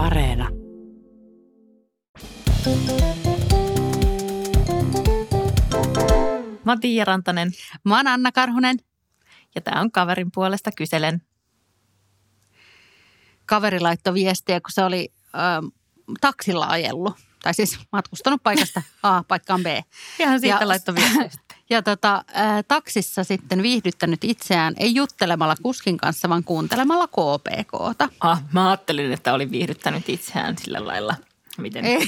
Areena. Mä oon Tiia Rantanen Mä oon Anna Karhunen. ja tää on kaverin puolesta kyselen. Kaveri laittoi viestiä, kun se oli ähm, taksilla ajellut. Tai siis matkustanut paikasta A paikkaan B. Ihan siitä Ja- laittoi viestiä. Ja tota, ää, taksissa sitten viihdyttänyt itseään, ei juttelemalla kuskin kanssa, vaan kuuntelemalla KPKta. Ah, mä ajattelin, että oli viihdyttänyt itseään sillä lailla. Miten Ei.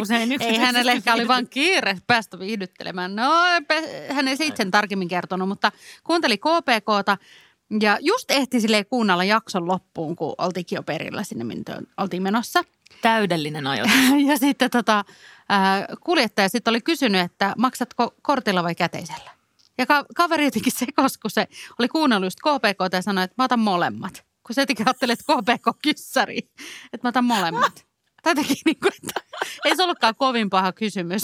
usein Ei hänellä ehkä oli vain kiire päästä viihdyttelemään. No, hän ei siitä sen tarkemmin kertonut, mutta kuunteli KPKta ja just ehti silleen kuunnella jakson loppuun, kun oltiinkin jo perillä sinne, minne oltiin menossa. Täydellinen ajoitus. Ja sitten tota, ää, kuljettaja sitten oli kysynyt, että maksatko kortilla vai käteisellä? Ja ka- kaveri jotenkin sekos, kun se oli kuunnellut just KPK ja sanoi, että mä otan molemmat. Kun se jotenkin ajatteli, että KPK kyssäri, että mä otan molemmat. Jotenkin niin kuin, että ei se ollutkaan kovin paha kysymys.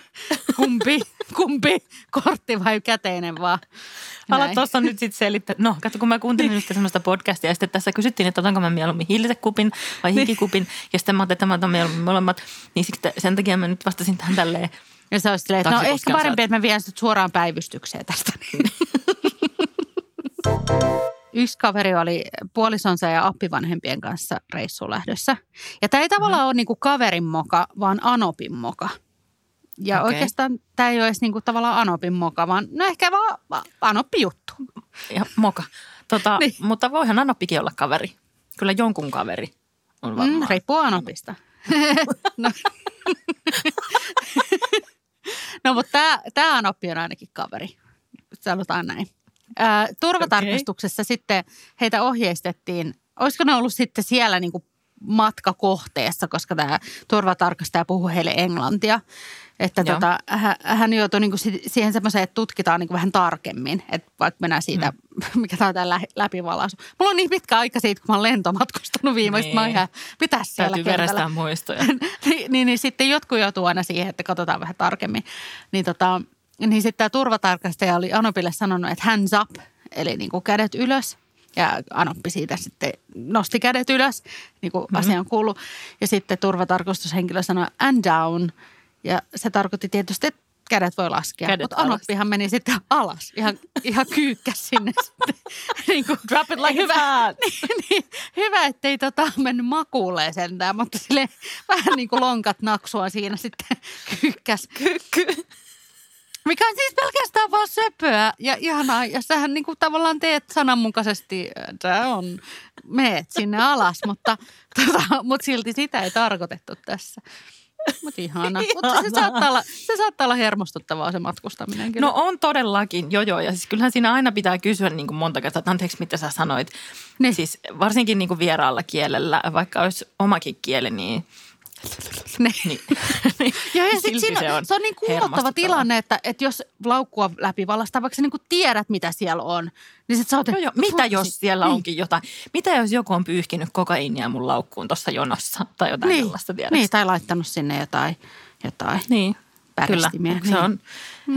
Kumpi, kumpi, kortti vai käteinen vaan. Ala tuossa nyt sitten selittää. No, katso, kun mä kuuntelin nyt semmoista podcastia ja sitten tässä kysyttiin, että otanko mä mieluummin hilsekupin vai hikikupin. Ja sitten mä ajattelin, että mä otan mieluummin molemmat. Niin sitten sen takia mä nyt vastasin tähän tälleen. Ja se olisi silleen, että no ehkä parempi, että mä vien sut suoraan päivystykseen tästä. Yksi kaveri oli puolisonsa ja appivanhempien kanssa reissuun lähdössä. Ja tämä ei tavallaan Mhm. ole niinku kaverin moka, vaan Anopin moka. Ja Okei. oikeastaan tämä ei ole edes niinku tavallaan Anopin moka, vaan no ehkä vaan va- Anoppi juttu. Ja moka. Tota, Niin. Mutta voihan Anoppikin olla kaveri. Kyllä jonkun kaveri on Mm, varmaan. riippuu Anopista. no. no mutta tämä, Anoppi on ainakin kaveri. Sanotaan näin. Ää, turvatarkastuksessa sitten heitä ohjeistettiin, olisiko ne ollut sitten siellä niin kuin matkakohteessa, koska tämä turvatarkastaja puhuu heille englantia. Että Joo. tota, hän, hän joutui niin kuin siihen semmoiseen, että tutkitaan niin kuin vähän tarkemmin, että vaikka mennään siitä, mm. mikä tämä on tämä läpivalaisu. Mulla on niin pitkä aika siitä, kun mä oon lentomatkustanut viimeistä. Niin. Mä oon ihan, siellä Täytyy verestää muistoja. niin, niin, niin sitten jotkut joutuu aina siihen, että katsotaan vähän tarkemmin. Niin, tota, niin sitten tämä turvatarkastaja oli Anopille sanonut, että hands up, eli niin kuin kädet ylös. Ja Anoppi siitä sitten nosti kädet ylös, niin kuin mm-hmm. asiaan kuuluu. Ja sitten turvatarkastushenkilö sanoi and down. Ja se tarkoitti tietysti, että kädet voi laskea. Kädet Mutta. Anoppihan meni sitten alas, ihan, ihan kyykkäs sinne sitten. niin kuin, Drop it like hyvä, niin, niin, hyvä, ettei tota mennyt makuuleen sentään, mutta sille vähän niin kuin lonkat naksua siinä sitten kyykkäs. Mikä on siis pelkästään söpöä ja ihanaa. Ja sähän niin kuin tavallaan teet sananmukaisesti, tämä on, meet sinne alas, mutta, tota, mutta silti sitä ei tarkoitettu tässä. Mutta ihana. Mutta se saattaa, olla, se saattaa olla hermostuttavaa se matkustaminen kyllä. No on todellakin, joo joo. Ja siis kyllähän siinä aina pitää kysyä niin kuin monta kertaa, että anteeksi mitä sä sanoit. Niin. Siis varsinkin niin kuin vieraalla kielellä, vaikka olisi omakin kieli, niin, Niin. niin, Joo, ja sit siinä, se on se on niin kuumottava hermostuttavaa. tilanne, että, että jos laukkua läpi valastaa, vaikka sä niin tiedät, mitä siellä on, niin sit sä oot, Joo, joo. Mitä Fuck, jos siellä niin. onkin jotain? Mitä jos joku on pyyhkinyt kokaiinia mun laukkuun tuossa jonossa tai jotain niin, sellaista tiedätkö? niin, tai laittanut sinne jotain, jotain. Niin, kyllä. Pärestimiä, Se niin. on,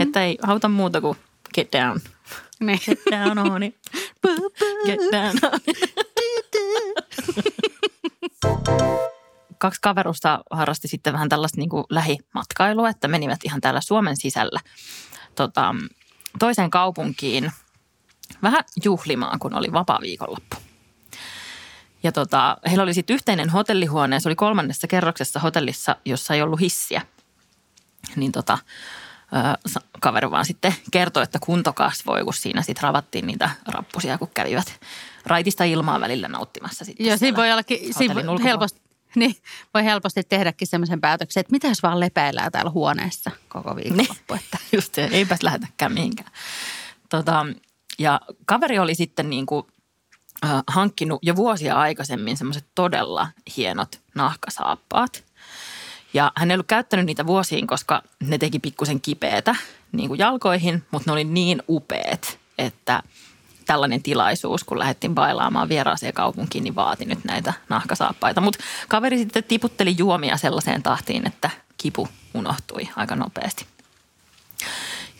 että ei auta muuta kuin get down. Niin. Get down on it. Get down on it. Kaksi kaverusta harrasti sitten vähän tällaista niin kuin lähimatkailua, että menivät ihan täällä Suomen sisällä tota, toiseen kaupunkiin vähän juhlimaan, kun oli vapaa viikonloppu. Ja tota, heillä oli sitten yhteinen hotellihuone ja se oli kolmannessa kerroksessa hotellissa, jossa ei ollut hissiä. Niin tota, kaveri vaan sitten kertoi, että kunto kasvoi, kun siinä sitten ravattiin niitä rappusia, kun kävivät raitista ilmaa välillä nauttimassa sitten Joo, siinä voi, ollakin, siinä helposti, niin, voi helposti tehdäkin semmoisen päätöksen, että mitä jos vaan lepäillään täällä huoneessa koko viikonloppu. Että. Just se, eipäs lähetäkään mihinkään. Tota, ja kaveri oli sitten niin kuin, äh, hankkinut jo vuosia aikaisemmin semmoiset todella hienot nahkasaappaat. Ja hän ei ollut käyttänyt niitä vuosiin, koska ne teki pikkusen kipeätä niin kuin jalkoihin, mutta ne oli niin upeat, että tällainen tilaisuus, kun lähdettiin bailaamaan vieraaseen kaupunkiin, niin vaati nyt näitä nahkasaappaita. Mutta kaveri sitten tiputteli juomia sellaiseen tahtiin, että kipu unohtui aika nopeasti.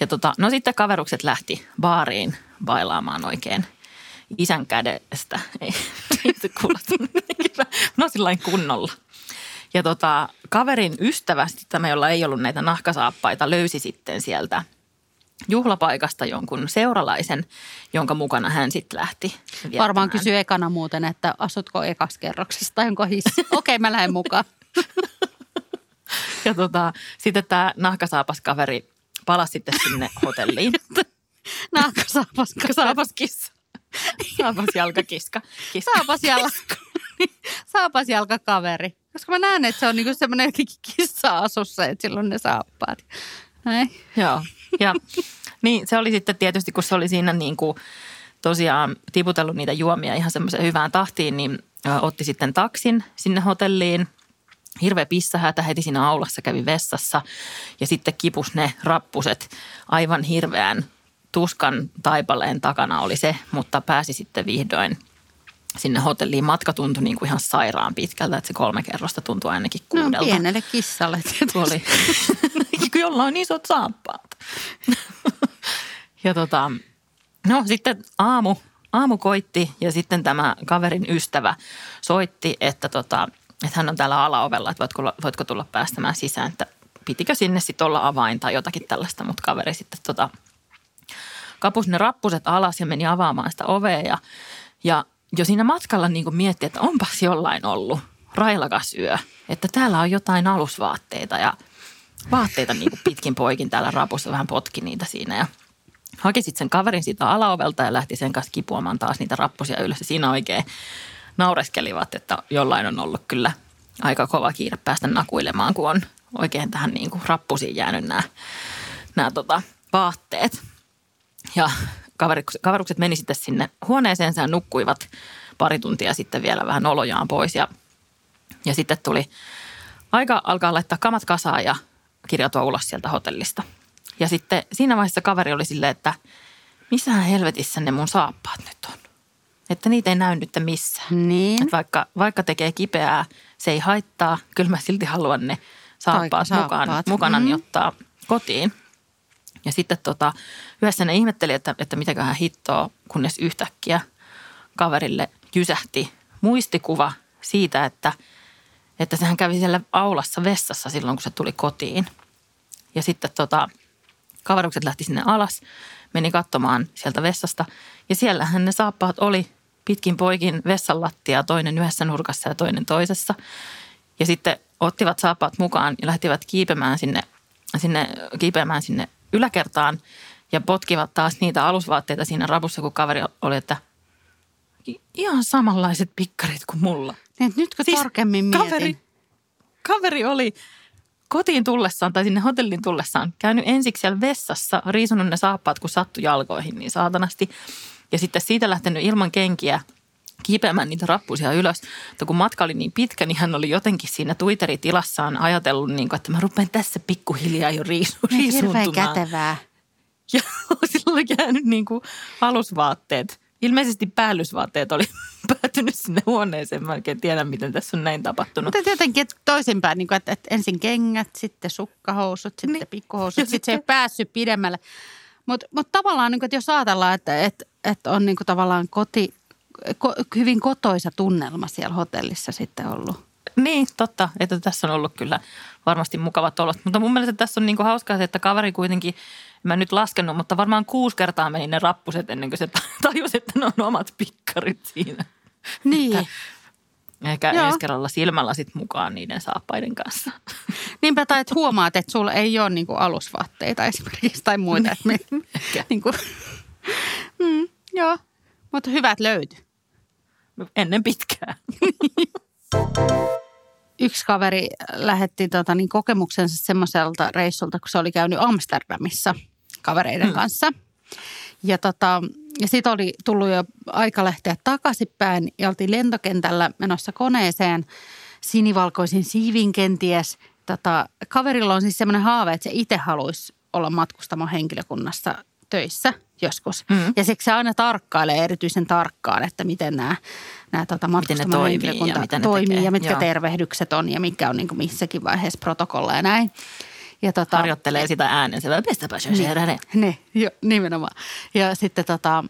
Ja tota, no sitten kaverukset lähti baariin bailaamaan oikein isän kädestä. Ei, ei se kuulostanut No sillä kunnolla. Ja tota, kaverin ystävä, tämä jolla ei ollut näitä nahkasaappaita, löysi sitten sieltä juhlapaikasta jonkun seuralaisen, jonka mukana hän sitten lähti viettämään. Varmaan kysyy ekana muuten, että asutko ekas kerroksessa tai onko hissi. Okei, okay, mä lähden mukaan. ja tota, sitten tämä nahkasaapas kaveri palasi sitten sinne hotelliin. nahkasaapas Saapas kissa. Saapas jalkakiska. Kiska. Saapas, jalka. saapas jalkakaveri. Koska mä näen, että se on niinku semmoinen kissa-asussa, että silloin ne saappaat. Näin. Joo. Ja niin se oli sitten tietysti, kun se oli siinä niin kuin tosiaan tiputellut niitä juomia ihan semmoiseen hyvään tahtiin, niin otti sitten taksin sinne hotelliin. Hirveä pissähätä heti siinä aulassa kävi vessassa ja sitten kipus ne rappuset aivan hirveän tuskan taipaleen takana oli se, mutta pääsi sitten vihdoin sinne hotelliin. Matka tuntui niin kuin ihan sairaan pitkältä, että se kolme kerrosta tuntui ainakin no, kuudelta. No pienelle kissalle tietysti. Oli. Jolla on isot saappaat. ja tota, no sitten aamu, aamu koitti ja sitten tämä kaverin ystävä soitti, että, tota, että hän on täällä alaovella, että voitko, voitko tulla päästämään sisään, että pitikö sinne sitten olla avain tai jotakin tällaista, mutta kaveri sitten tota, kapus ne rappuset alas ja meni avaamaan sitä ovea ja, ja jo siinä matkalla niin kuin mietti, että onpas jollain ollut railakas yö, että täällä on jotain alusvaatteita ja vaatteita niin kuin pitkin poikin täällä rapussa, vähän potki niitä siinä ja haki sitten sen kaverin siitä alaovelta ja lähti sen kanssa kipuamaan taas niitä rappusia ylös ja siinä oikein naureskelivat, että jollain on ollut kyllä aika kova kiire päästä nakuilemaan, kun on oikein tähän niin kuin rappusiin jäänyt nämä, nämä tota, vaatteet. Ja kaverukset meni sitten sinne huoneeseensa ja nukkuivat pari tuntia sitten vielä vähän olojaan pois. Ja, ja sitten tuli aika alkaa laittaa kamat kasaan ja kirjautua ulos sieltä hotellista. Ja sitten siinä vaiheessa kaveri oli silleen, että missähän helvetissä ne mun saappaat nyt on. Että niitä ei näy nyt missään. Niin. Että vaikka, vaikka tekee kipeää, se ei haittaa. Kyllä mä silti haluan ne saappaat, saappaat. mukaan, mukana mm. ottaa kotiin. Ja sitten tota, yhdessä ne ihmetteli, että, että mitäköhän hittoa, kunnes yhtäkkiä kaverille jysähti muistikuva siitä, että, että sehän kävi siellä aulassa vessassa silloin, kun se tuli kotiin. Ja sitten tota, kaverukset lähti sinne alas, meni katsomaan sieltä vessasta. Ja siellähän ne saappaat oli pitkin poikin vessan lattia, toinen yhdessä nurkassa ja toinen toisessa. Ja sitten ottivat saappaat mukaan ja lähtivät kiipemään sinne, sinne, kiipeämään sinne yläkertaan ja potkivat taas niitä alusvaatteita siinä rapussa, kun kaveri oli, että ihan samanlaiset pikkarit kuin mulla. Niin, nytkö siis tarkemmin mietin? Kaveri, kaveri oli kotiin tullessaan tai sinne hotellin tullessaan käynyt ensiksi siellä vessassa, riisunut ne saappaat, kun sattu jalkoihin niin saatanasti. Ja sitten siitä lähtenyt ilman kenkiä kipeämään niitä rappusia ylös. Mutta kun matka oli niin pitkä, niin hän oli jotenkin siinä Twitteri-tilassaan ajatellut, niin kuin, että mä rupean tässä pikkuhiljaa jo riisu, niin, Hirveän kätevää. Ja sillä oli käynyt niin kuin alusvaatteet. Ilmeisesti päällysvaatteet oli päätynyt sinne huoneeseen. Mä oikein tiedän, miten tässä on näin tapahtunut. Mutta jotenkin että toisinpäin, niin kuin, että, että ensin kengät, sitten sukkahousut, sitten niin. pikkuhousut. Sitten sit se ei päässyt pidemmälle. Mutta mut tavallaan, niin kuin, että jos ajatellaan, että, että, että on niin kuin tavallaan koti, ko, hyvin kotoisa tunnelma siellä hotellissa sitten ollut. Niin, totta. Että tässä on ollut kyllä varmasti mukavat olot. Mutta mun mielestä tässä on niin kuin hauskaa se, että kaveri kuitenkin, mä en nyt laskenut, mutta varmaan kuusi kertaa meni ne rappuset ennen kuin se tajusi, että ne on omat pikkarit siinä. Niin. Että ehkä Joo. ensi kerralla silmällä sit mukaan niiden saappaiden kanssa. Niinpä tai että huomaat, että sulla ei ole niinku alusvaatteita esimerkiksi tai muita. Että me, niinku, mm, joo, mutta hyvät löytyy. Ennen pitkää. Yksi kaveri lähetti tota, niin kokemuksensa semmoiselta reissulta, kun se oli käynyt Amsterdamissa kavereiden hmm. kanssa. Ja, tota, ja sitten oli tullut jo aika lähteä takaisinpäin ja oltiin lentokentällä menossa koneeseen sinivalkoisin siivin kenties. Tota, kaverilla on siis semmoinen haave, että se itse haluaisi olla matkustama henkilökunnassa töissä joskus. Mm. Ja siksi se aina tarkkailee erityisen tarkkaan, että miten nämä, nämä tota, miten ne toimii ja, mitä toimii tekee. ja mitkä Joo. tervehdykset on ja mikä on niin kuin missäkin vaiheessa protokolla ja näin. Ja tota, Harjoittelee sitä äänensä. Pestäpä se niin, ne, jo, nimenomaan. Ja sitten tota,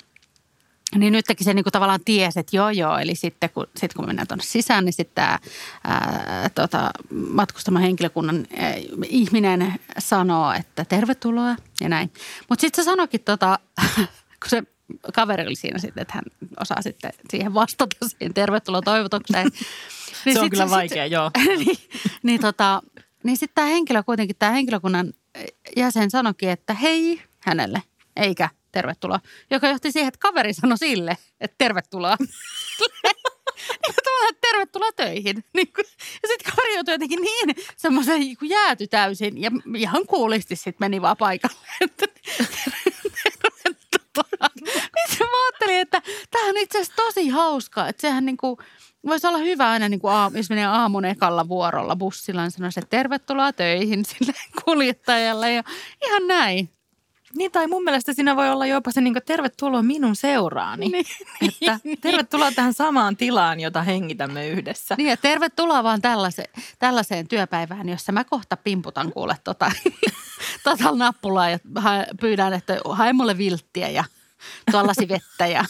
Niin nytkin se niinku tavallaan tiesi, että joo joo, eli sitten kun, sit kun mennään tuonne sisään, niin sitten tämä tota, matkustama henkilökunnan ää, ihminen sanoo, että tervetuloa ja näin. Mutta sitten se sanoikin, tota, kun se kaveri oli siinä sitten, että hän osaa sitten siihen vastata siihen tervetuloa toivotukseen. niin se on kyllä vaikea, sit, joo. niin, niin, tota, niin sitten tämä henkilö kuitenkin, tämä henkilökunnan jäsen sanoikin, että hei hänelle, eikä tervetuloa. Joka johti siihen, että kaveri sanoi sille, että tervetuloa. niin tavallaan, tervetuloa töihin. Niin kuin, ja sitten kaveri joutui jotenkin niin semmoisen niin jääty täysin ja ihan kuulisti sitten meni vaan paikalle. Että. Niin mä ajattelin, että tämähän on itse asiassa tosi hauskaa. Että sehän niin kuin, voisi olla hyvä aina, niin kuin aamu, jos menee aamun ekalla vuorolla bussilla, niin sanoisi, että tervetuloa töihin sille kuljettajalle ja ihan näin. Niin, tai mun mielestä siinä voi olla jopa se niin kuin, tervetuloa minun seuraani. Niin, että niin. tervetuloa tähän samaan tilaan, jota hengitämme yhdessä. Niin, ja tervetuloa vaan tällaiseen, tällaiseen työpäivään, jossa mä kohta pimputan kuule tota, tota nappulaa ja pyydän, että hae mulle vilttiä ja tuollasi vettä ja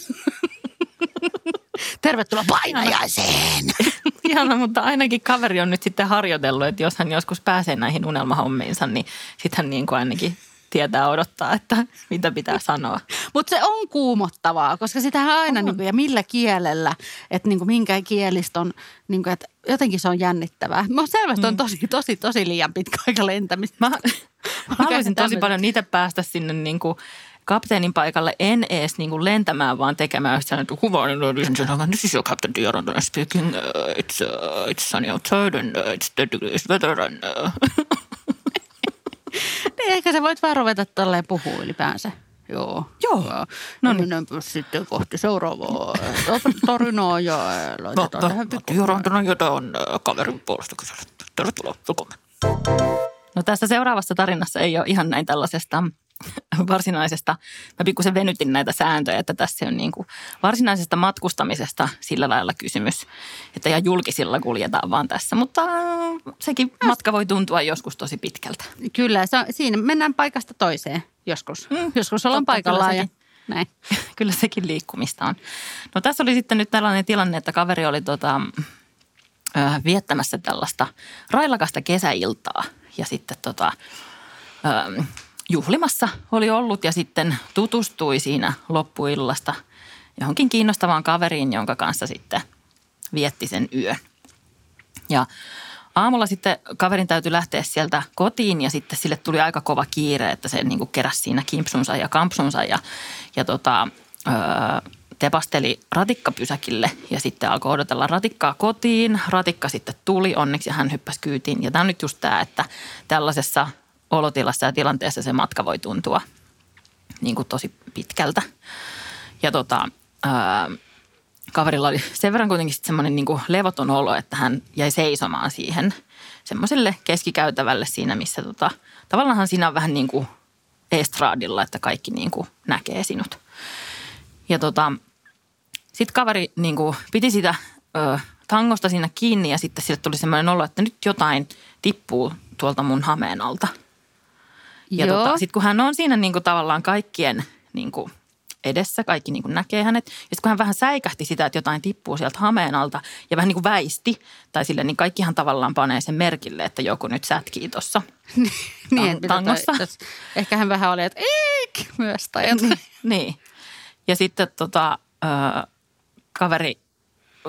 tervetuloa painajaiseen. Ihana, mutta ainakin kaveri on nyt sitten harjoitellut, että jos hän joskus pääsee näihin unelmahommiinsa, niin sitten hän niin kuin ainakin tietää odottaa, että mitä pitää sanoa. Mutta se on kuumottavaa, koska sitähän aina, niin kuin, ja millä kielellä, että niin kuin, minkä kielistä on, niin kuin, että jotenkin se on jännittävää. Mä selvästi on mm. tosi, tosi, tosi liian pitkä aika lentämistä. Mä, mä haluaisin tosi paljon niitä päästä sinne niin kuin, kapteenin paikalle en edes niin kuin lentämään, vaan tekemään sellainen, että hyvä, this is your captain Diaron speaking, uh, it's, uh, it's Sunny outside and uh, it's dead degrees weather and, uh. niin ehkä sä voit vaan ruveta tolleen puhua ylipäänsä. Joo. Joo. No niin. Mennäänpä sitten kohti seuraavaa tarinaa ja laitetaan no, tähän. Jorantana, jota on kaverin puolesta kysellä. Tervetuloa, Suomeen. No tässä seuraavassa tarinassa ei ole ihan näin tällaisesta varsinaisesta, mä pikkusen venytin näitä sääntöjä, että tässä on niin kuin varsinaisesta matkustamisesta sillä lailla kysymys, että ihan julkisilla kuljetaan vaan tässä, mutta äh, sekin matka voi tuntua joskus tosi pitkältä. Kyllä, se on, siinä mennään paikasta toiseen joskus. Mm, joskus ollaan paikallaan ja näin. kyllä sekin liikkumista on. No tässä oli sitten nyt tällainen tilanne, että kaveri oli tota, viettämässä tällaista railakasta kesäiltaa ja sitten tota, juhlimassa oli ollut ja sitten tutustui siinä loppuillasta johonkin kiinnostavaan kaveriin, jonka kanssa sitten vietti sen yön. Ja aamulla sitten kaverin täytyy lähteä sieltä kotiin ja sitten sille tuli aika kova kiire, että se niin kuin keräsi siinä kimpsunsa ja kampsunsa ja, ja tota, öö, tepasteli ratikkapysäkille ja sitten alkoi odotella ratikkaa kotiin. Ratikka sitten tuli onneksi hän hyppäsi kyytiin. Ja tämä on nyt just tämä, että tällaisessa olotilassa ja tilanteessa se matka voi tuntua niin kuin tosi pitkältä. Ja tota, ää, kaverilla oli sen verran kuitenkin semmoinen niin levoton olo, että hän jäi seisomaan siihen semmoiselle keskikäytävälle siinä, missä tota, tavallaan siinä on vähän niin kuin estraadilla, että kaikki niin kuin näkee sinut. Ja tota, sitten kaveri niin kuin piti sitä ö, tangosta siinä kiinni ja sitten sille tuli semmoinen olo, että nyt jotain tippuu tuolta mun hameen alta – ja tota, sitten kun hän on siinä niin kuin tavallaan kaikkien niin kuin edessä, kaikki niin kuin näkee hänet. Ja sitten kun hän vähän säikähti sitä, että jotain tippuu sieltä hameen alta ja vähän niin kuin väisti, tai sille, niin kaikkihan tavallaan panee sen merkille, että joku nyt sätkii tuossa niin, tangossa. Toi, ehkä hän vähän oli, että eik myös tai jotain. niin. Ja sitten tota, ö, kaveri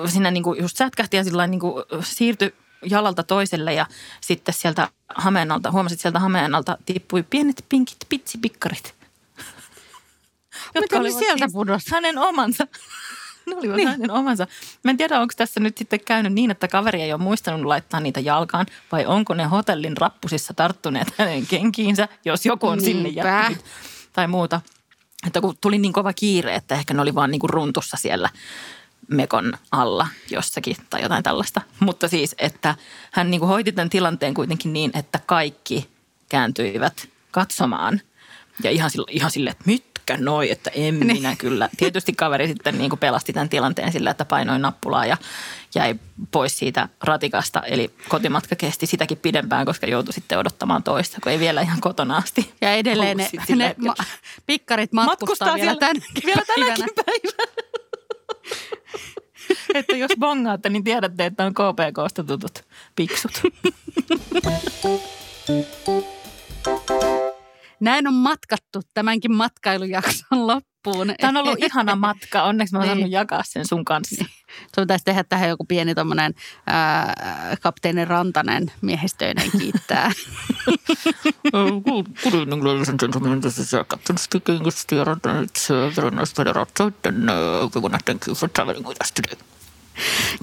siinä niin kuin just sätkähti ja sillä niin kuin siirtyi jalalta toiselle ja sitten sieltä hameenalta, huomasit sieltä hameenalta tippui pienet pinkit pitsipikkarit. Jotka olivat sieltä siis pudossa? Hänen omansa. Ne olivat niin. hänen omansa. Mä en tiedä, onko tässä nyt sitten käynyt niin, että kaveri ei ole muistanut laittaa niitä jalkaan, vai onko ne hotellin rappusissa tarttuneet hänen kenkiinsä, jos joku on Niinpä. sinne jättänyt tai muuta. Että kun tuli niin kova kiire, että ehkä ne oli vaan niin kuin runtussa siellä mekon alla jossakin tai jotain tällaista. Mutta siis, että hän niin kuin hoiti tämän tilanteen kuitenkin niin, että kaikki kääntyivät katsomaan. Ja ihan sille, ihan sille että mitkä noi, että en niin. minä kyllä. Tietysti kaveri sitten niin kuin pelasti tämän tilanteen sillä, että painoi nappulaa ja jäi pois siitä ratikasta. Eli kotimatka kesti sitäkin pidempään, koska joutui sitten odottamaan toista, kun ei vielä ihan kotona asti. Ja edelleen ne, ne ma- pikkarit matkustaa, matkustaa vielä, tänäkin, vielä tänäkin päivänä. että jos bongaatte, niin tiedätte, että on KPKsta tutut piksut. Näin on matkattu tämänkin matkailujakson loppuun. Tämä on ollut ihana matka. Onneksi mä oon niin. saanut jakaa sen sun kanssa. Sun pitäisi tehdä tähän joku pieni tommonen ää, kapteeni Rantanen miehistöinen kiittää. Good evening, ladies and gentlemen. This is Captain speaking. It's Rantanen. It's very nice weather outside. And we want to thank you for traveling with us today.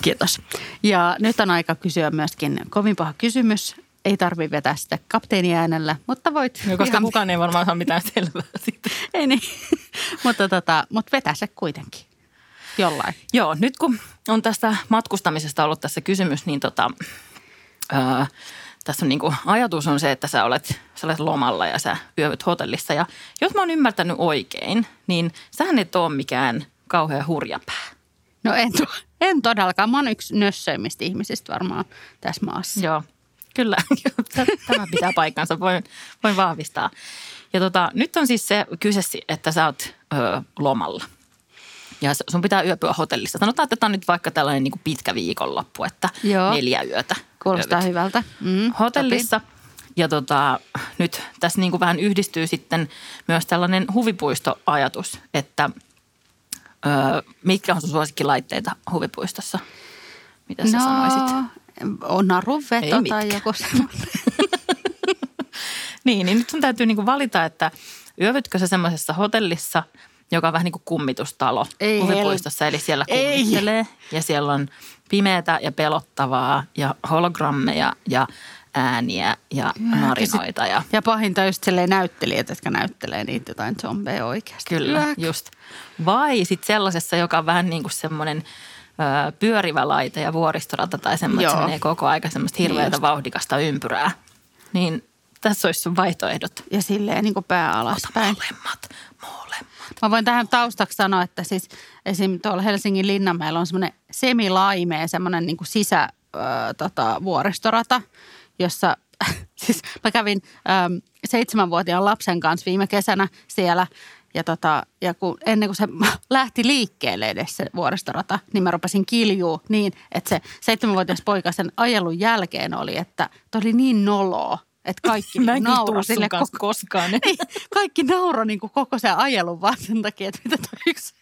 Kiitos. Ja nyt on aika kysyä myöskin kovin paha kysymys ei tarvi vetää sitä kapteeniäänellä, mutta voit... No, koska ihan... kukaan ei varmaan saa mitään selvää siitä. ei niin, mutta, tota, mutta vetä se kuitenkin jollain. Joo, nyt kun on tästä matkustamisesta ollut tässä kysymys, niin tota, ää, tässä on niin kuin, ajatus on se, että sä olet, sä olet lomalla ja sä yövyt hotellissa. Ja jos mä oon ymmärtänyt oikein, niin sähän et ole mikään kauhean hurjapää. No en, en todellakaan. Mä oon yksi nössöimmistä ihmisistä varmaan tässä maassa. Joo, Kyllä, tämä pitää paikkansa, voin, voin vahvistaa. Ja tota, nyt on siis se kyse, että sä oot ö, lomalla. Ja sun pitää yöpyä hotellissa. Sanotaan, että tämä on nyt vaikka tällainen niin kuin pitkä viikonloppu, että Joo. neljä yötä. Kuulostaa yövyt. hyvältä. Mm, hotellissa. Topi. Ja tota, nyt tässä niin kuin vähän yhdistyy sitten myös tällainen huvipuistoajatus, että ö, mitkä on sun suosikkilaitteita huvipuistossa? Mitä sä no, sanoisit? On narunveto tai joku niin, niin nyt sun täytyy niinku valita, että yövytkö sä semmoisessa hotellissa, joka on vähän niin kuin kummitustalo Ei huvipuistossa. Eli siellä kummittelee ja siellä on pimeätä ja pelottavaa ja hologrammeja ja ääniä ja narinoita. Ja, ja pahinta just näyttelijät, jotka näyttelee niitä jotain zombeja oikeasti. Kyllä, Yök. just. Vai sitten sellaisessa, joka on vähän niin kuin semmoinen – pyörivä laite ja vuoristorata tai semmoinen, että se menee koko aika semmoista hirveätä niin vauhdikasta ympyrää. Niin tässä olisi sun vaihtoehdot. Ja silleen niin kuin pää alaspäin. molemmat, molemmat. Mä voin tähän taustaksi sanoa, että siis esim. tuolla Helsingin Linnanmäellä on semmoinen semilaimea, semmoinen niin kuin sisä, äh, tota, vuoristorata, jossa siis mä kävin ähm, seitsemänvuotiaan lapsen kanssa viime kesänä siellä – ja, tota, ja kun, ennen kuin se lähti liikkeelle edes se vuoristorata, niin mä rupesin kiljuu niin, että se seitsemänvuotias poika sen ajelun jälkeen oli, että toi oli niin noloa, että kaikki niin nauroi sille koko, koskaan. Niin, kaikki nauroi niin kuin koko sen ajelun vaan sen takia, että mitä toi yksi,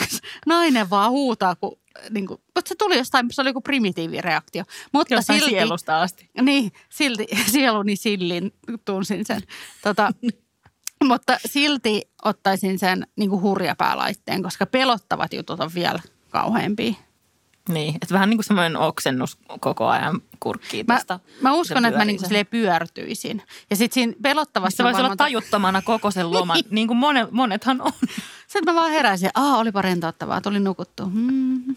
yksi nainen vaan huutaa, kun niin kuin, mutta se tuli jostain, se oli joku primitiivireaktio. Mutta jostain silti, sielusta asti. Niin, silti sieluni sillin tunsin sen. Tota, Mutta silti ottaisin sen niin kuin hurjapäälaitteen, koska pelottavat jutut on vielä kauheampia. Niin, että vähän niin kuin semmoinen oksennus koko ajan kurkkii mä, tästä. Mä uskon, että mä niin kuin pyörtyisin. Ja sitten siinä pelottavassa... Se voisi olla tajuttomana koko sen loman, niin. niin kuin monet, monethan on. Sitten mä vaan heräsin, aa olipa rentouttavaa, tuli nukuttu. Hmm.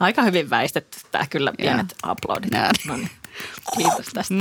Aika hyvin väistetty tämä kyllä, pienet uploadit. No niin. Kiitos tästä.